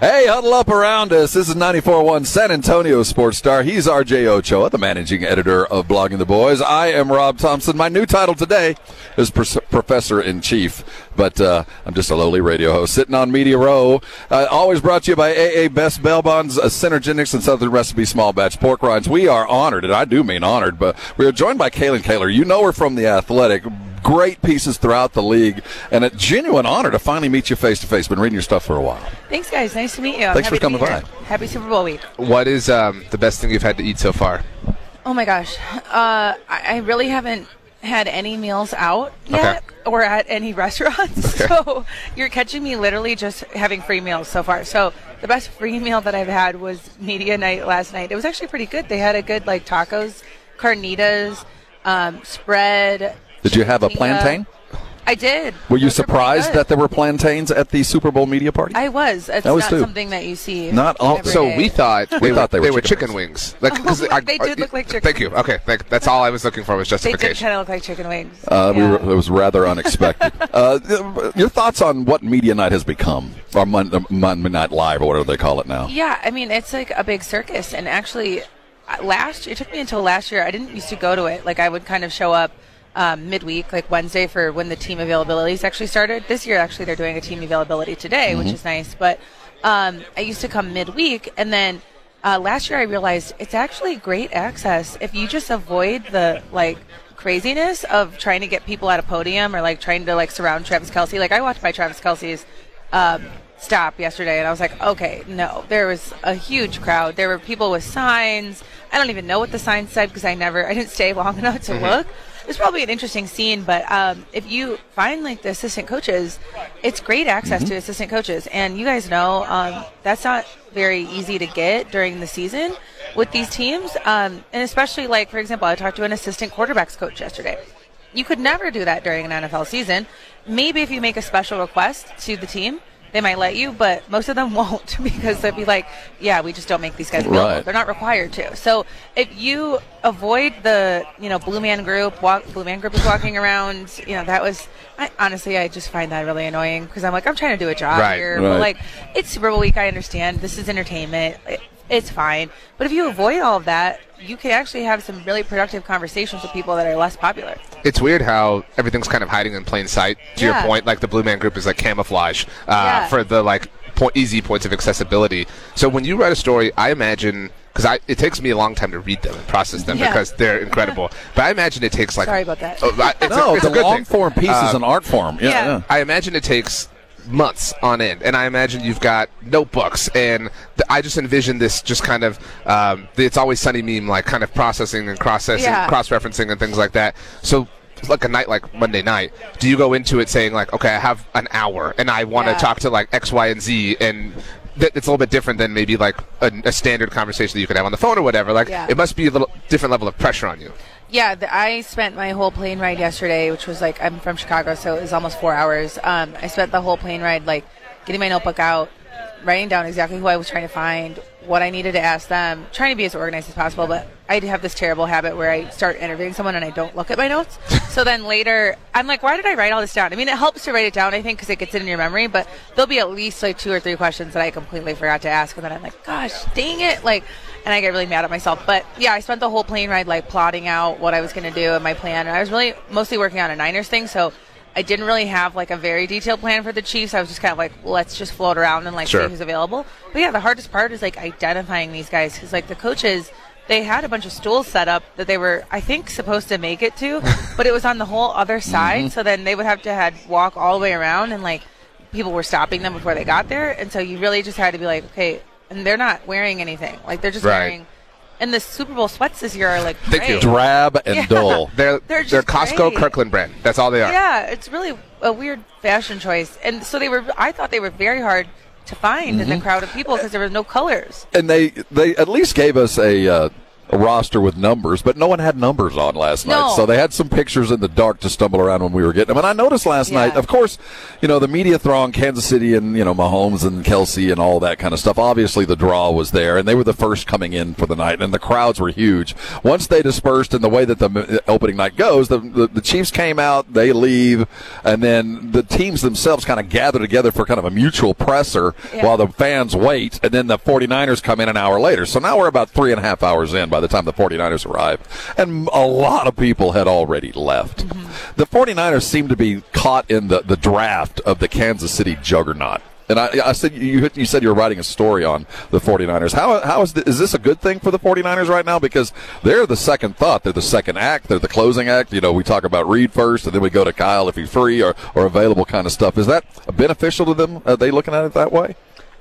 Hey, huddle up around us. This is 94.1 San Antonio Sports Star. He's RJ Ochoa, the managing editor of Blogging the Boys. I am Rob Thompson. My new title today is Professor in Chief, but uh, I'm just a lowly radio host sitting on Media Row. Uh, always brought to you by AA Best Bell Bonds, uh, Synergenics, and Southern Recipe Small Batch Pork Rinds. We are honored, and I do mean honored, but we are joined by Kalyn Kahler. You know her from The Athletic great pieces throughout the league, and a genuine honor to finally meet you face to face. Been reading your stuff for a while. Thanks, guys. Nice to meet you. I'm Thanks for coming by. Happy Super Bowl week. What is um, the best thing you've had to eat so far? Oh my gosh, uh, I really haven't had any meals out yet Okay. or at any restaurants. Okay. So you're catching me literally just having free meals so far. So the best free meal that I've had was media night last night. It was actually pretty good. They had a good like tacos, carnitas, um, spread. Did you have a tortilla. plantain? I did. Were you Those surprised that there were plantains at the Super Bowl media party? I was. It's I was not too. something that you see. Not all- So day. we thought We they, thought were, they were were chicken chicken wings. Like, 'cause Oh, I- they I- did look like chicken Thank you. Okay, thank, that's all I was looking for was justification. They did kind of look like chicken wings. Uh, we were, it was rather unexpected. uh, your thoughts on what Media Night has become, or Monday, Monday Night Live, or whatever they call it now? Yeah, I mean it's like a big circus, and actually, uh, last it took me until last year. I didn't used to go to it. Like I would kind of show up um, midweek, like Wednesday, for when the team availabilities actually started. This year, actually, they're doing a team availability today, which is nice. But um, I used to come midweek, and then uh, last year I realized it's actually great access if you just avoid the like craziness of trying to get people at a podium or like trying to like surround Travis Kelce. Like I watched by Travis Kelce's um, stop yesterday, and I was like, okay, no. There was a huge crowd. There were people with signs. I don't even know what the signs said because I never, I didn't stay long enough to look. It's probably an interesting scene, but um, if you find like the assistant coaches, it's great access to assistant coaches, and you guys know um, that's not very easy to get during the season with these teams, um, and especially like for example, I talked to an assistant quarterbacks coach yesterday. You could never do that during an NFL season. Maybe if you make a special request to the team, they might let you, but most of them won't because they'd be like, "Yeah, we just don't make these guys available. Right. They're not required to." So if you avoid the, you know, Blue Man Group, walk, Blue Man Group is walking around. You know, that was I, honestly, I just find that really annoying because I'm like, I'm trying to do a job Right, here, right. but like, it's Super Bowl week. I understand this is entertainment. It, it's fine, but if you avoid all of that, you can actually have some really productive conversations with people that are less popular. It's weird how everything's kind of hiding in plain sight. To Yeah. your point, like the Blue Man Group is like camouflage uh, Yeah. for the like po- easy points of accessibility. So when you write a story, I imagine because it takes me a long time to read them and process them Yeah. because they're incredible. but I imagine it takes like Sorry about that. Oh, I- it's no, a, it's the a good long thing. form piece is Uh, an art form. Yeah, yeah. yeah. I imagine it takes months on end, and I imagine you've got notebooks, and th- I just envision this just kind of um, the it's always sunny meme, like kind of processing and processing, Yeah. cross referencing, and things like that. So. Like a night like Monday night, do you go into it saying like, okay, I have an hour and I want to Yeah. talk to like X, Y, and Z, and th- it's a little bit different than maybe like a, a standard conversation that you could have on the phone or whatever. Like, Yeah. it must be a little different level of pressure on you. Yeah, the, I spent my whole plane ride yesterday, which was like I'm from Chicago, so it was almost four hours. Um, I spent the whole plane ride like getting my notebook out, writing down exactly who I was trying to find, what I needed to ask them, trying to be as organized as possible. But I have this terrible habit where I start interviewing someone and I don't look at my notes. so then later, I'm like, why did I write all this down? I mean, it helps to write it down, I think, because it gets it in your memory. But there'll be at least like two or three questions that I completely forgot to ask, and then I'm like, gosh, dang it, like. And I get really mad at myself. But yeah, I spent the whole plane ride like plotting out what I was going to do and my plan. And I was really mostly working on a Niners thing, so I didn't really have like a very detailed plan for the Chiefs. I was just kind of like, let's just float around and like Sure. see who's available. But yeah, the hardest part is like identifying these guys because like the coaches, they had a bunch of stools set up that they were, I think, supposed to make it to, but it was on the whole other mm-hmm. side. So then they would have to had walk all the way around and like people were stopping them before they got there, and so you really just had to be like, okay, and they're not wearing anything. Like they're just Right. wearing. And the Super Bowl sweats this year are like Thank you. Drab and Yeah. dull. They're They're they're, Costco great. Kirkland brand. That's all they are. Yeah, it's really a weird fashion choice, and so they were. I thought they were very hard to find Mm-hmm. in the crowd of people because there was no colors. and they they at least gave us a. Uh, a roster with numbers, but no one had numbers on last night. So they had some pictures in the dark to stumble around when we were getting them. And I noticed last Yeah. night, of course, you know, the media throng, Kansas City and, you know, Mahomes and Kelce and all that kind of stuff. Obviously the draw was there and they were the first coming in for the night and the crowds were huge. Once they dispersed in the way that the uh, opening night goes, the, the, the Chiefs came out, they leave, and then the teams themselves kind of gather together for kind of a mutual presser Yeah. while the fans wait, and then the 49ers come in an hour later. So now we're about three and a half hours in by the time the 49ers arrived. And a lot of people had already left. Mm-hmm. The 49ers seemed to be caught in the, the draft of the Kansas City juggernaut. And I, I said you, you said you were writing a story on the 49ers. How, how is, th- is this a good thing for the 49ers right now? Because they're the second thought. They're the second act. They're the closing act. You know, we talk about Reid first, and then we go to Kyle if he's free or, or available kind of stuff. Is that beneficial to them? Are they looking at it that way?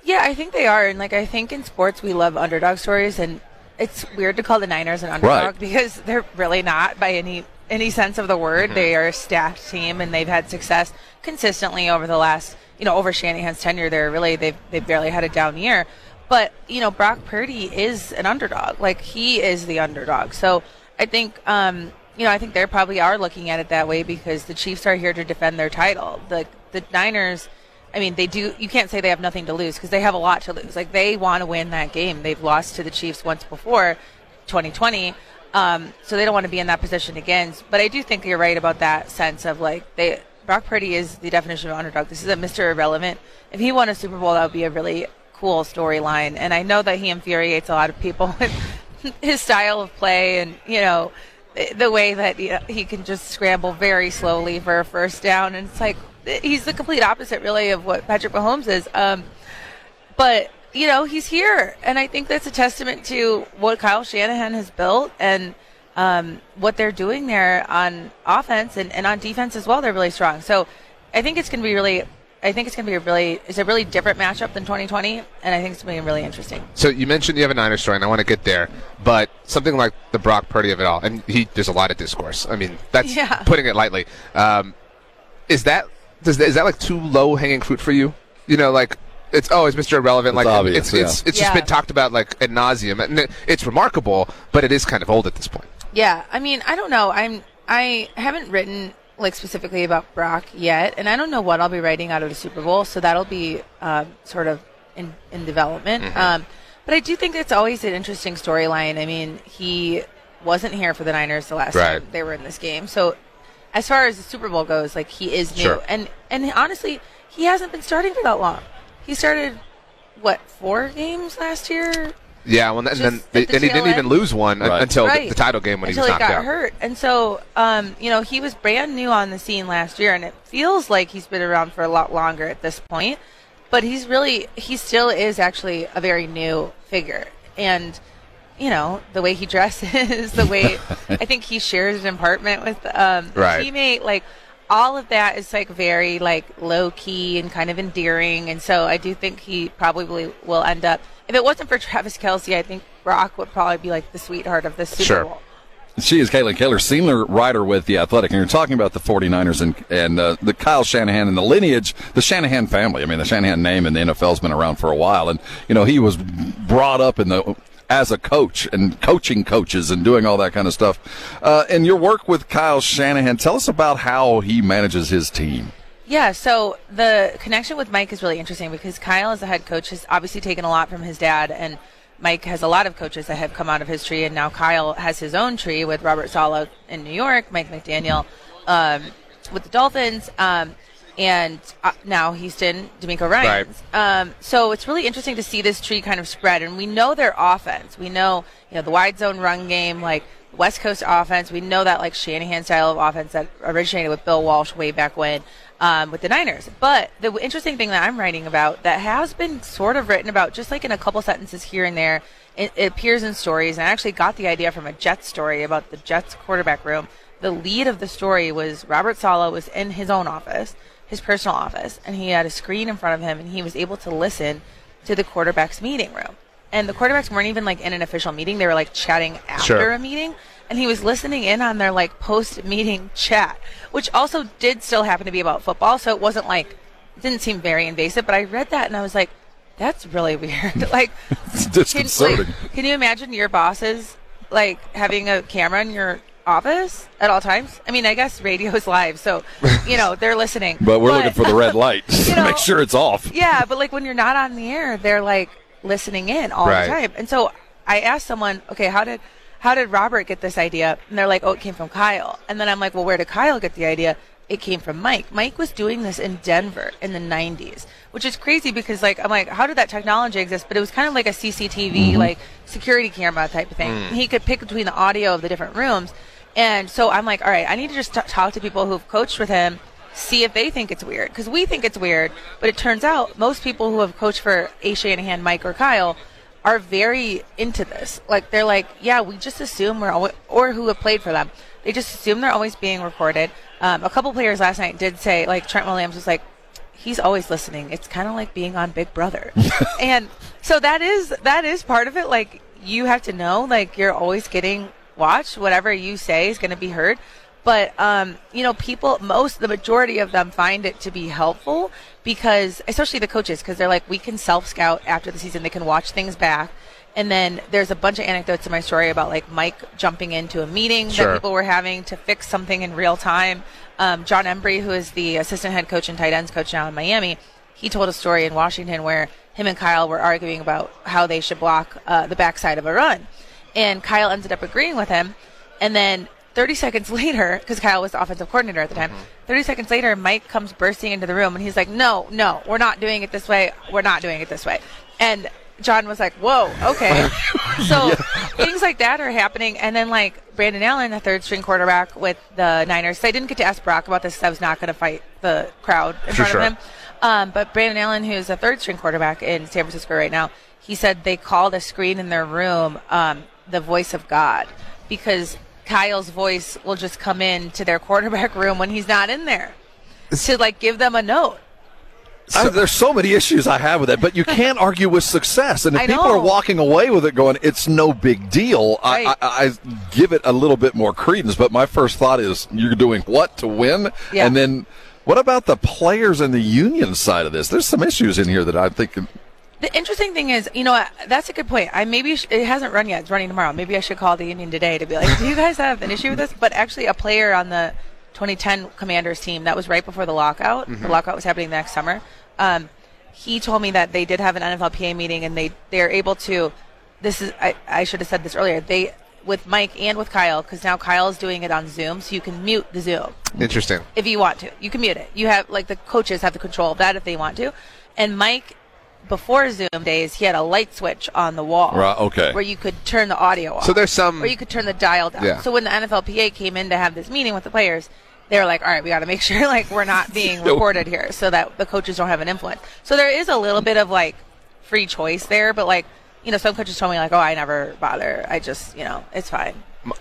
Yeah, I think they are, and like I think in sports we love underdog stories, and it's weird to call the Niners an underdog Right. because they're really not by any any sense of the word. They are a stacked team, and they've had success consistently over the last you know over Shanahan's tenure. They're really they've they've barely had a down year, but you know Brock Purdy is an underdog. Like he is the underdog. So I think. um you know, I think they probably are looking at it that way because the Chiefs are here to defend their title. The the Niners, I mean, they do. You can't say they have nothing to lose because they have a lot to lose. Like they want to win that game. They've lost to the Chiefs once before, 2020. Um, so they don't want to be in that position again. But I do think you're right about that sense of like they. Brock Purdy is the definition of underdog. This is a Mr. Irrelevant. If he won a Super Bowl, that would be a really cool storyline. And I know that he infuriates a lot of people with his style of play and you know the way that he, he can just scramble very slowly for a first down, and it's like he's the complete opposite, really, of what Patrick Mahomes is. Um, but you know, he's here, and I think that's a testament to what Kyle Shanahan has built and um, what they're doing there on offense and, and on defense as well. They're really strong. So I think it's going to be really. I think it's going to be a really it's a really different matchup than 2020, and I think it's going to be really interesting. So you mentioned you have a Niners story, and I want to get there. But something like the Brock Purdy of it all, and he there's a lot of discourse. I mean, that's Yeah. putting it lightly. Um, is that does that, is that like too low hanging fruit for you? You know, like it's oh, it's Mr. Irrelevant. It's like obvious, it's yeah. it's it's Yeah. just been talked about like ad nauseum, and it, it's remarkable, but it is kind of old at this point. Yeah, I mean, I don't know. I'm I haven't written like specifically about Brock yet, and I don't know what I'll be writing out of the Super Bowl, so that'll be um, sort of in in development. Um, but I do think it's always an interesting storyline. I mean, he wasn't here for the Niners the last Right. time they were in this game, so as far as the Super Bowl goes, like he is new, Sure. and and honestly, he hasn't been starting for that long. He started what four games last year? Yeah, well, and then Just they, at the and he didn't even lose one Right. until the, Right. the title game when until he was knocked got out. hurt. And so, um, you know, he was brand new on the scene last year, and it feels like he's been around for a lot longer at this point. But he's really, he still is actually a very new figure. And, you know, the way he dresses, the way I think he shares an apartment with um, a Right. teammate, like all of that is like very like low key and kind of endearing. And so I do think he probably will end up. If it wasn't for Travis Kelce, I think Brock would probably be like the sweetheart of the Super Sure. Bowl. She is Caitlin Kahler, senior writer with The Athletic, and you're talking about the 49ers and, and uh, the Kyle Shanahan and the lineage, the Shanahan family. I mean, the Shanahan name in the NFL's been around for a while, and, you know, he was brought up in the as a coach and coaching coaches and doing all that kind of stuff. Uh, and your work with Kyle Shanahan, tell us about how he manages his team. Yeah, so the connection with Mike is really interesting because Kyle, as a head coach, has obviously taken a lot from his dad, and Mike has a lot of coaches that have come out of his tree, and now Kyle has his own tree with Robert Saleh in New York, Mike McDaniel um, with the Dolphins, um, and uh, now Houston, DeMeco Ryans. Um, so it's really interesting to see this tree kind of spread, and we know their offense. We know, you know, the wide zone run game, like West Coast offense. We know that like Shanahan style of offense that originated with Bill Walsh way back when um, with the Niners. But the interesting thing that I'm writing about that has been sort of written about, just like in a couple sentences here and there, it, it appears in stories. And I actually got the idea from a Jets story about the Jets quarterback room. The lead of the story was Robert Saleh was in his own office his personal office, and he had a screen in front of him, and he was able to listen to the quarterback's meeting room. And the quarterbacks weren't even like in an official meeting; they were like chatting after Sure. a meeting. And he was listening in on their like post-meeting chat, which also did still happen to be about football. So it wasn't like it didn't seem very invasive. But I read that and I was like, that's really weird. like, It's can, like, can you imagine your bosses like having a camera in your office at all times? I mean, I guess radio is live, so you know they're listening. but we're looking for the red light You to know- make sure it's off. yeah, but like when you're not on the air, they're like listening in all Right. the time. And so I asked someone, okay, how did how did Robert get this idea? And they're like, oh, it came from Kyle. And then I'm like, well, where did Kyle get the idea? It came from Mike. Mike was doing this in Denver in the 90s, which is crazy because like I'm like, how did that technology exist? But it was kind of like a CCTV, mm-hmm. like security camera type of thing. And he could pick between the audio of the different rooms. And so I'm like, all right, I need to just t- talk to people who've coached with him see if they think it's weird. Because we think it's weird but it turns out most people who have coached for a shanahan mike or kyle are very into this. Like they're like yeah we just assume we're always or who have played for them. They just assume they're always being recorded. Um, a couple players last night did say like trent williams was like he's always listening. It's kind of like being on big brother. And so that is that is part of it. Like you have to know like you're always getting watched whatever you say is going to be heard. But um, you know people most the majority of them find it to be helpful because especially the coaches because they're like we can self scout after the season. They can watch things back. And then there's a bunch of anecdotes in my story about like mike jumping into a meeting Sure. that people were having to fix something in real time. Um, jon embree who is the assistant head coach and tight ends coach now in miami he told a story in washington where him and kyle were arguing about how they should block uh, the backside of a run and Kyle ended up agreeing with him. And then 30 seconds later, because Kyle was the offensive coordinator at the time, 30 seconds later, Mike comes bursting into the room and he's like, No, no, we're not doing it this way. We're not doing it this way. And John was like, Whoa, okay. so things like that are happening. And then, like, Brandon Allen, the third string quarterback with the Niners. So I didn't get to ask Brock about this I was not going to fight the crowd in front sure. of him. Um, but Brandon Allen, who's a third string quarterback in San Francisco right now, he said they called a screen in their room um, the voice of God because Kyle's voice will just come in to their quarterback room when he's not in there to like give them a note. I- there's so many issues I have with it, but you can't argue with success. And if I people know. are walking away with it going, it's no big deal, I, I, I give it a little bit more credence. But my first thought is, you're doing what to win? Yeah. And then what about the players and the union side of this? There's some issues in here that I think. The interesting thing is, you know, that's a good point. I maybe sh- it hasn't run yet. It's running tomorrow. Maybe I should call the union today to be like, "Do you guys have an issue with this?" But actually, a player on the 2010 Commanders team that was right before the lockout. The lockout was happening the next summer. Um, he told me that they did have an NFLPA meeting and they they're able to. This is I, I should have said this earlier. They with Mike and with Kyle because now Kyle is doing it on Zoom, so you can mute the Zoom Interesting. if you want to. You can mute it. You have like the coaches have the control of that if they want to. And Mike, before Zoom days, he had a light switch on the wall, Right, okay. where you could turn the audio off. So there's some- or you could turn the dial down. Yeah. So when the NFLPA came in to have this meeting with the players. They were like, all right, we got to make sure like we're not being recorded here, so that the coaches don't have an influence. So there is a little bit of like free choice there, but like you know, some coaches told me like, oh, I never bother. I just you know, it's fine.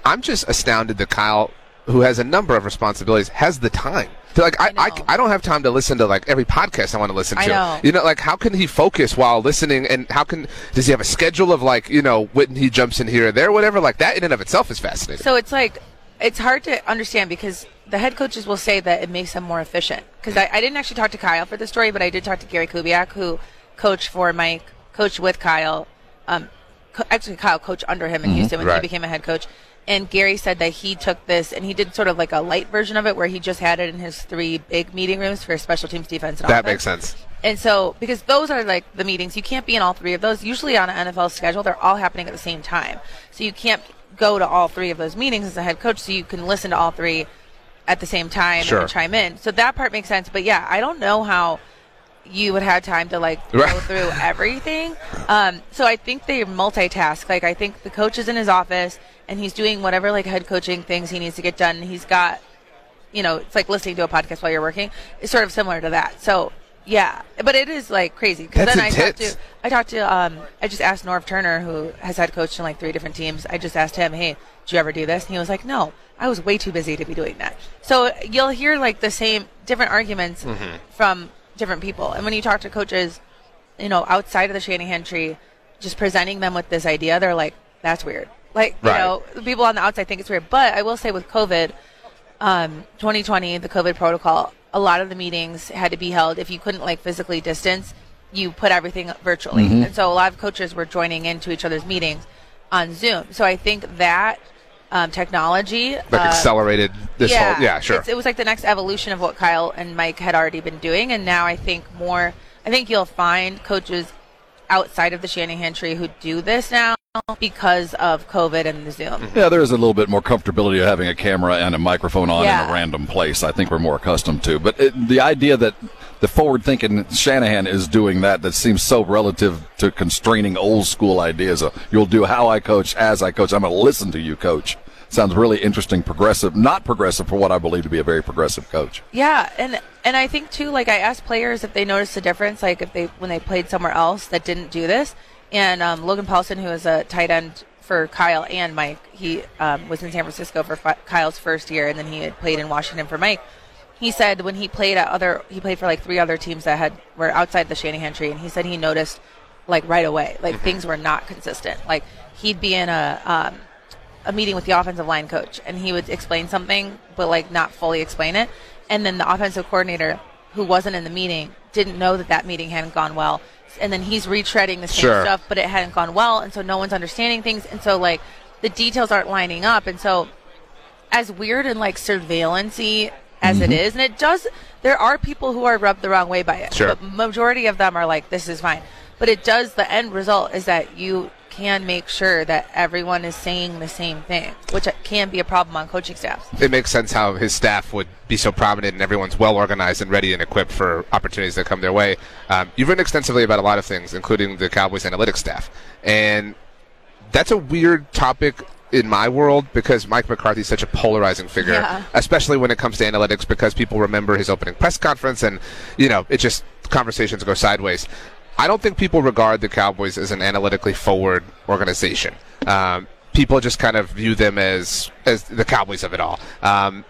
I'm just astounded that Kyle, who has a number of responsibilities, has the time. Like I, I, know. I, don't have time to listen to like every podcast I want to listen I to. know. You know, like how can he focus while listening? And how can does he have a schedule of like you know when he jumps in here or there, whatever? Like that in and of itself is fascinating. So it's like it's hard to understand because the head coaches will say that it makes them more efficient. Because I, I didn't actually talk to Kyle for the story, but I did talk to Gary Kubiak, who coached for Mike, coached with Kyle. Um, co- actually, Kyle coached under him in Houston when Right. he became a head coach. And Gary said that he took this and he did sort of like a light version of it, where he just had it in his three big meeting rooms for special teams, defense, and that offense. makes sense. And so, because those are like the meetings, you can't be in all three of those. Usually on an NFL schedule, they're all happening at the same time. So you can't go to all three of those meetings as a head coach, so you can listen to all three at the same time Sure. and chime in. So that part makes sense. But yeah, I don't know how you would have time to like go through everything. Um, so I think they multitask. Like I think the coach is in his office and he's doing whatever like head coaching things he needs to get done. He's got you know, it's like listening to a podcast while you're working. It's sort of similar to that. So yeah, but it is like crazy because That's then I talked to I talked to um I just asked Norv Turner who has head coached in like three different teams. I just asked him, hey, "Do you ever do this?" And he was like, "No, I was way too busy to be doing that." So you'll hear like the same different arguments from different people, and when you talk to coaches, you know, outside of the Shanahan tree, just presenting them with this idea, they're like, "That's weird." Like you Right. know, the people on the outside think it's weird, but I will say with COVID, um, 2020, the COVID protocol, a lot of the meetings had to be held. If you couldn't like physically distance, you put everything virtually. Mm-hmm. And so a lot of coaches were joining into each other's meetings on Zoom. So I think that um, technology, Like uh, accelerated this yeah, whole. Yeah, sure. it was like the next evolution of what Kyle and Mike had already been doing, and now I think more. I think you'll find coaches outside of the Shanahan tree who do this now because of COVID and the Zoom. Mm-hmm. Yeah, there is a little bit more comfortability of having a camera and a microphone on in a random place. I think we're more accustomed to. But it, the idea that the forward-thinking Shanahan is doing that that seems so relative to constraining old school ideas. Of, You'll do how I coach, as I coach. I'm going to listen to you, coach. Sounds really interesting, progressive, not progressive for what I believe to be a very progressive coach. Yeah, and and I think too, like I asked players if they noticed a difference, like if they when they played somewhere else that didn't do this. And um, Logan Paulsen, who is a tight end for Kyle and Mike, he um, was in San Francisco for fi- Kyle's first year, and then he had played in Washington for Mike. He said when he played at other, he played for like three other teams that had were outside the Shanahan tree, and he said he noticed like right away, like things were not consistent. Like he'd be in a um, a meeting with the offensive line coach and he would explain something but like not fully explain it and then the offensive coordinator who wasn't in the meeting didn't know that that meeting hadn't gone well and then he's retreading the same Sure. stuff but it hadn't gone well and so no one's understanding things and so like the details aren't lining up and so as weird and like surveillancy as Mm-hmm. it is and it does there are people who are rubbed the wrong way by it Sure. but majority of them are like this is fine but it does the end result is that you can make sure that everyone is saying the same thing which can be a problem on coaching staffs it makes sense how his staff would be so prominent and everyone's well organized and ready and equipped for opportunities that come their way. Um, you've written extensively about a lot of things, including the Cowboys analytics staff. And that's a weird topic in my world because Mike McCarthy is such a polarizing figure, Yeah. especially when it comes to analytics because people remember his opening press conference and, you know, it just conversations go sideways. I don't think people regard the Cowboys as an analytically forward organization. Um, people just kind of view them as as the Cowboys of it all. Um,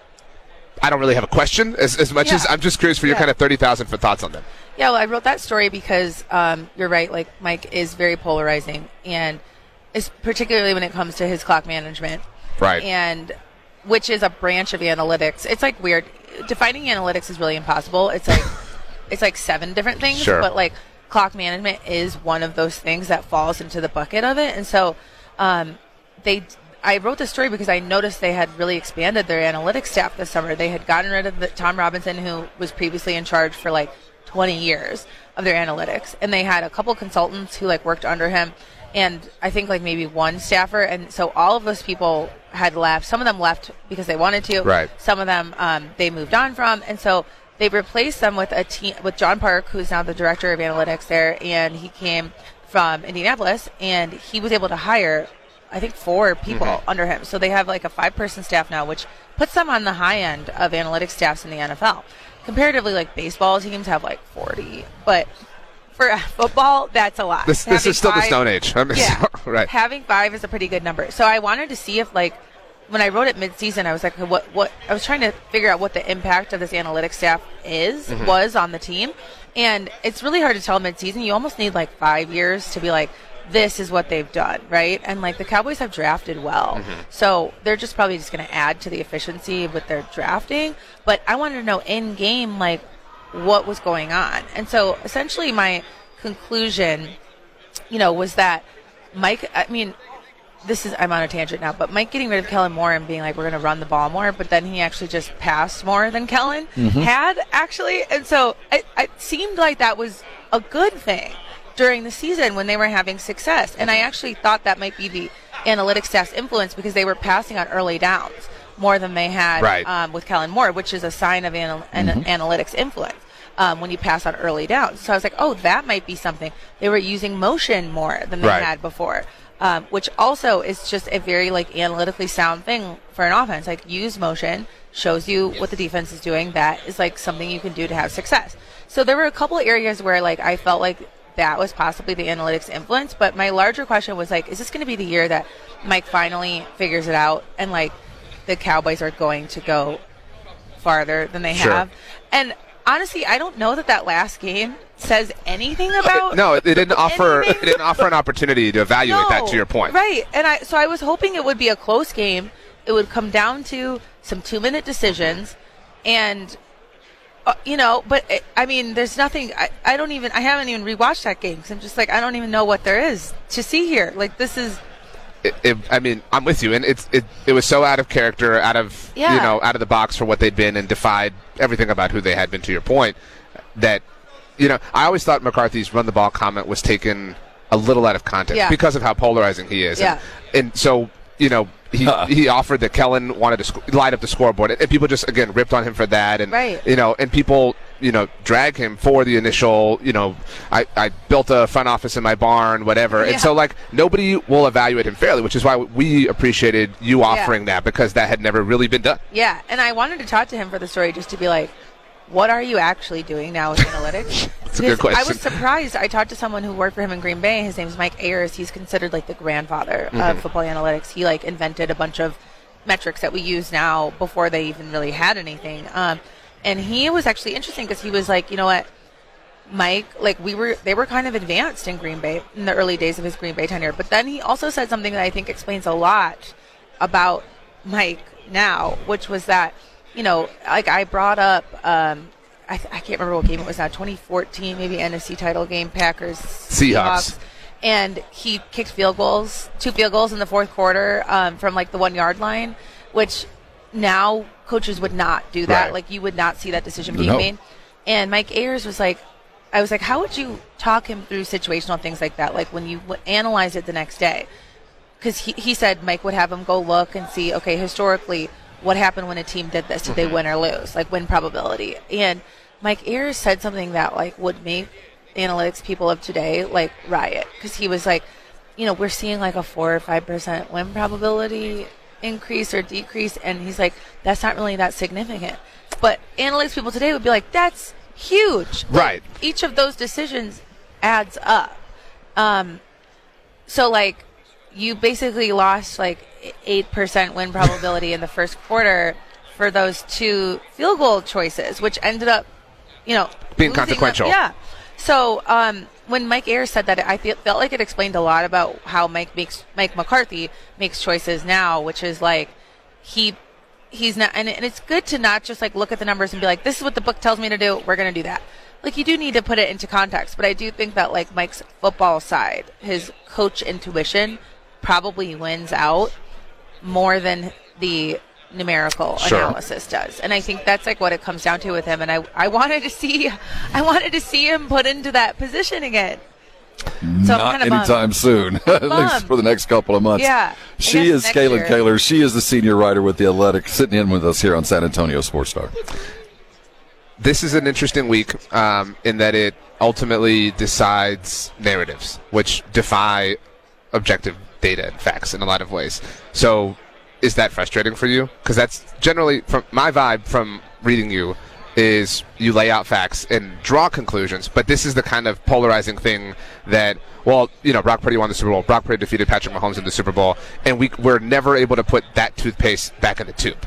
I don't really have a question as, as much Yeah. as I'm just curious for your Yeah. kind of 30,000 foot thoughts on them. Yeah, well, I wrote that story because um, you're right. Like Mike is very polarizing, and it's particularly when it comes to his clock management, Right. and which is a branch of analytics. It's like weird. Defining analytics is really impossible. It's like it's like seven different things, Sure. but like clock management is one of those things that falls into the bucket of it. And so um, they. I wrote this story because I noticed they had really expanded their analytics staff this summer. They had gotten rid of the, Tom Robinson, who was previously in charge for like 20 years of their analytics, and they had a couple consultants who like worked under him, and I think like maybe one staffer, and so all of those people had left. Some of them left because they wanted to. Right. Some of them um, they moved on from, and so they replaced them with a team with John Park, who's now the director of analytics there, and he came from Indianapolis, and he was able to hire, I think, four people mm-hmm. under him. So they have like a five-person staff now, which puts them on the high end of analytics staffs in the NFL. Comparatively, like baseball teams have like forty, but for football, that's a lot. This, this is still the Stone Age. I mean, yeah. right. Having five is a pretty good number. So I wanted to see if like when I wrote it mid-season, I was like, what what I was trying to figure out what the impact of this analytics staff is Mm-hmm. was on the team, and it's really hard to tell mid-season. You almost need like five years to be like. This is what they've done, right? And like the Cowboys have drafted well, Mm-hmm. so they're just probably just going to add to the efficiency with their drafting. But I wanted to know in game, like what was going on, and so essentially my conclusion you know, was that Mike, I mean, this is, I'm on a tangent now, but Mike getting rid of Kellen Moore and being like, we're going to run the ball more, but then he actually just passed more than Kellen had actually. And so it, it seemed like that was a good thing during the season when they were having success. And I actually thought that might be the analytics staff's influence because they were passing on early downs more than they had Right. um, with Kellen Moore, which is a sign of anal- an analytics influence um, when you pass on early downs. So I was like, oh, that might be something. They were using motion more than they Right. had before, um, which also is just a very like analytically sound thing for an offense. Like use motion shows you what the defense is doing. That is like something you can do to have success. So there were a couple areas where like I felt like that was possibly the analytics influence. But my larger question was like, is this going to be the year that Mike finally figures it out and like the Cowboys are going to go farther than they Sure. have? And honestly, I don't know that that last game says anything about. No, it didn't offer. It didn't offer an opportunity to evaluate that. To your point, Right. And I so I was hoping it would be a close game. It would come down to some 2-minute decisions and uh, you know, but it, I mean, there's nothing. I, I don't even. I haven't even rewatched that game because I'm just like I don't even know what there is to see here. Like this is it, it, I mean, I'm with you, and it's it, it was so out of character, out of Yeah. you know, out of the box for what they'd been, and defied everything about who they had been. To your point, that you know, I always thought McCarthy's run the ball comment was taken a little out of context Yeah. because of how polarizing he is. Yeah. and, and so you know. He, uh-uh. he offered that Kellen wanted to sc- light up the scoreboard, and people just again ripped on him for that, and Right. you know, and people you know drag him for the initial, you know, I, I built a front office in my barn, whatever, Yeah. and so like nobody will evaluate him fairly, which is why we appreciated you offering that because that had never really been done. yeah. And I wanted to talk to him for the story just to be like, what are you actually doing now with analytics? That's a good Because I was surprised. I talked to someone who worked for him in Green Bay. His name's Mike Eayrs. He's considered like the grandfather Mm-hmm. of football analytics. He like invented a bunch of metrics that we use now before they even really had anything. Um, and he was actually interesting because he was like, you know what, Mike, like we were, they were kind of advanced in Green Bay in the early days of his Green Bay tenure. But then he also said something that I think explains a lot about Mike now, which was that, you know, like I brought up, um, I, I can't remember what game it was now, 2014, maybe NFC title game, Packers, Seahawks. and he kicked field goals, two field goals in the fourth quarter um, from like the one yard line, which now coaches would not do that. Right. Like you would not see that decision being No. made. And Mike Eayrs was like, I was like, how would you talk him through situational things like that? Like when you w- analyze it the next day, because he, he said Mike would have him go look and see, okay, historically, what happened when a team did this? Did they mm-hmm. win or lose? Like win probability. And Mike Eayrs said something that like would make analytics people of today like riot because he was like, you know, we're seeing like a four or five percent win probability increase or decrease, and he's like, that's not really that significant. But analytics people today would be like, that's huge. Like, Right. each of those decisions adds up. Um, so like you basically lost like eight percent win probability in the first quarter for those two field goal choices, which ended up, you know, Being consequential. Yeah. So um, when Mike Eayrs said that, I feel, felt like it explained a lot about how Mike makes Mike McCarthy makes choices now, which is like he he's not, and, and it's good to not just like look at the numbers and be like, this is what the book tells me to do. We're to do that. Like you do need to put it into context, but I do think that like Mike's football side, his coach intuition, probably wins out more than the numerical Sure. analysis does. And I think that's like what it comes down to with him. And I, I wanted to see, I wanted to see him put into that position again. So Not kind of bummed. anytime soon, at least for the next couple of months. Yeah. She is Kalyn year. Kahler. She is the senior writer with The Athletic, sitting in with us here on San Antonio Sports Star. this is an interesting week um, in that it ultimately decides narratives, which defy objective data and facts in a lot of ways. So, is that frustrating for you? Because that's generally from my vibe from reading you is you lay out facts and draw conclusions, but this is the kind of polarizing thing that, well, you know, Brock Purdy won the Super Bowl, Brock Purdy defeated Patrick Mahomes in the Super Bowl, and we we're never able to put that toothpaste back in the tube.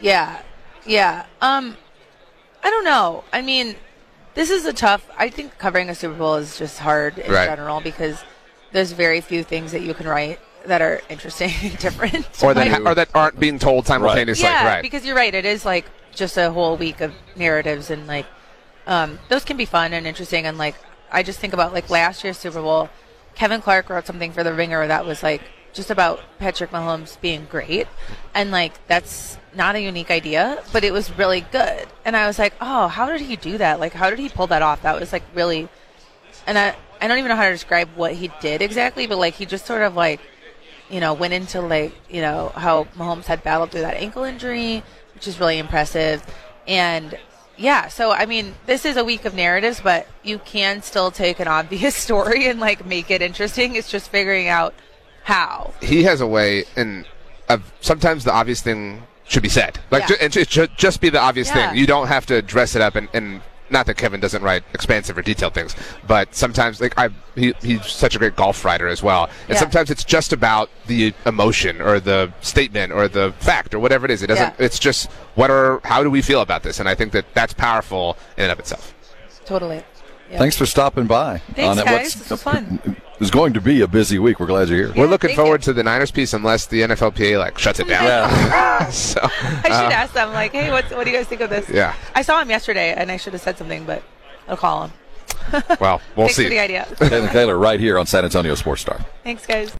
Yeah. Yeah. Um I don't know. I mean, this is a tough I think covering a Super Bowl is just hard in Right. general because there's very few things that you can write that are interesting and different. Or that, Like- or that aren't being told simultaneously. yeah, right. because you're right. It is like just a whole week of narratives and like um, those can be fun and interesting. And like I just think about like last year's Super Bowl, Kevin Clark wrote something for the Ringer that was like just about Patrick Mahomes being great, and like that's not a unique idea, but it was really good. And I was like, oh, how did he do that? Like, how did he pull that off? That was like really, and I I don't even know how to describe what he did exactly, but like he just sort of like you know, went into like, you know, how Mahomes had battled through that ankle injury, which is really impressive. And yeah, so I mean, this is a week of narratives, but you can still take an obvious story and like make it interesting. It's just figuring out how. he has a way, and of sometimes the obvious thing should be said. Like, Yeah. ju- and it should just be the obvious Yeah. thing. You don't have to dress it up and, and not that Kevin doesn't write expansive or detailed things, but sometimes like I he, he's such a great golf writer as well, and Yeah. sometimes it's just about the emotion or the statement or the fact or whatever it is. It doesn't. Yeah. It's just what are how do we feel about this, and I think that that's powerful in and of itself. Totally. Yeah. Thanks for stopping by. Thanks, on guys. This was fun. It was going to be a busy week. We're glad you're here. We're looking forward you. to the Niners piece unless the NFLPA like shuts it down. Yeah. so I should uh, ask them, like, hey, what's, what do you guys think of this? Yeah. I saw him yesterday, and I should have said something, but I'll call him. well, we'll Thanks see. for the idea. Taylor Taylor right here on San Antonio Sports Star. Thanks, guys.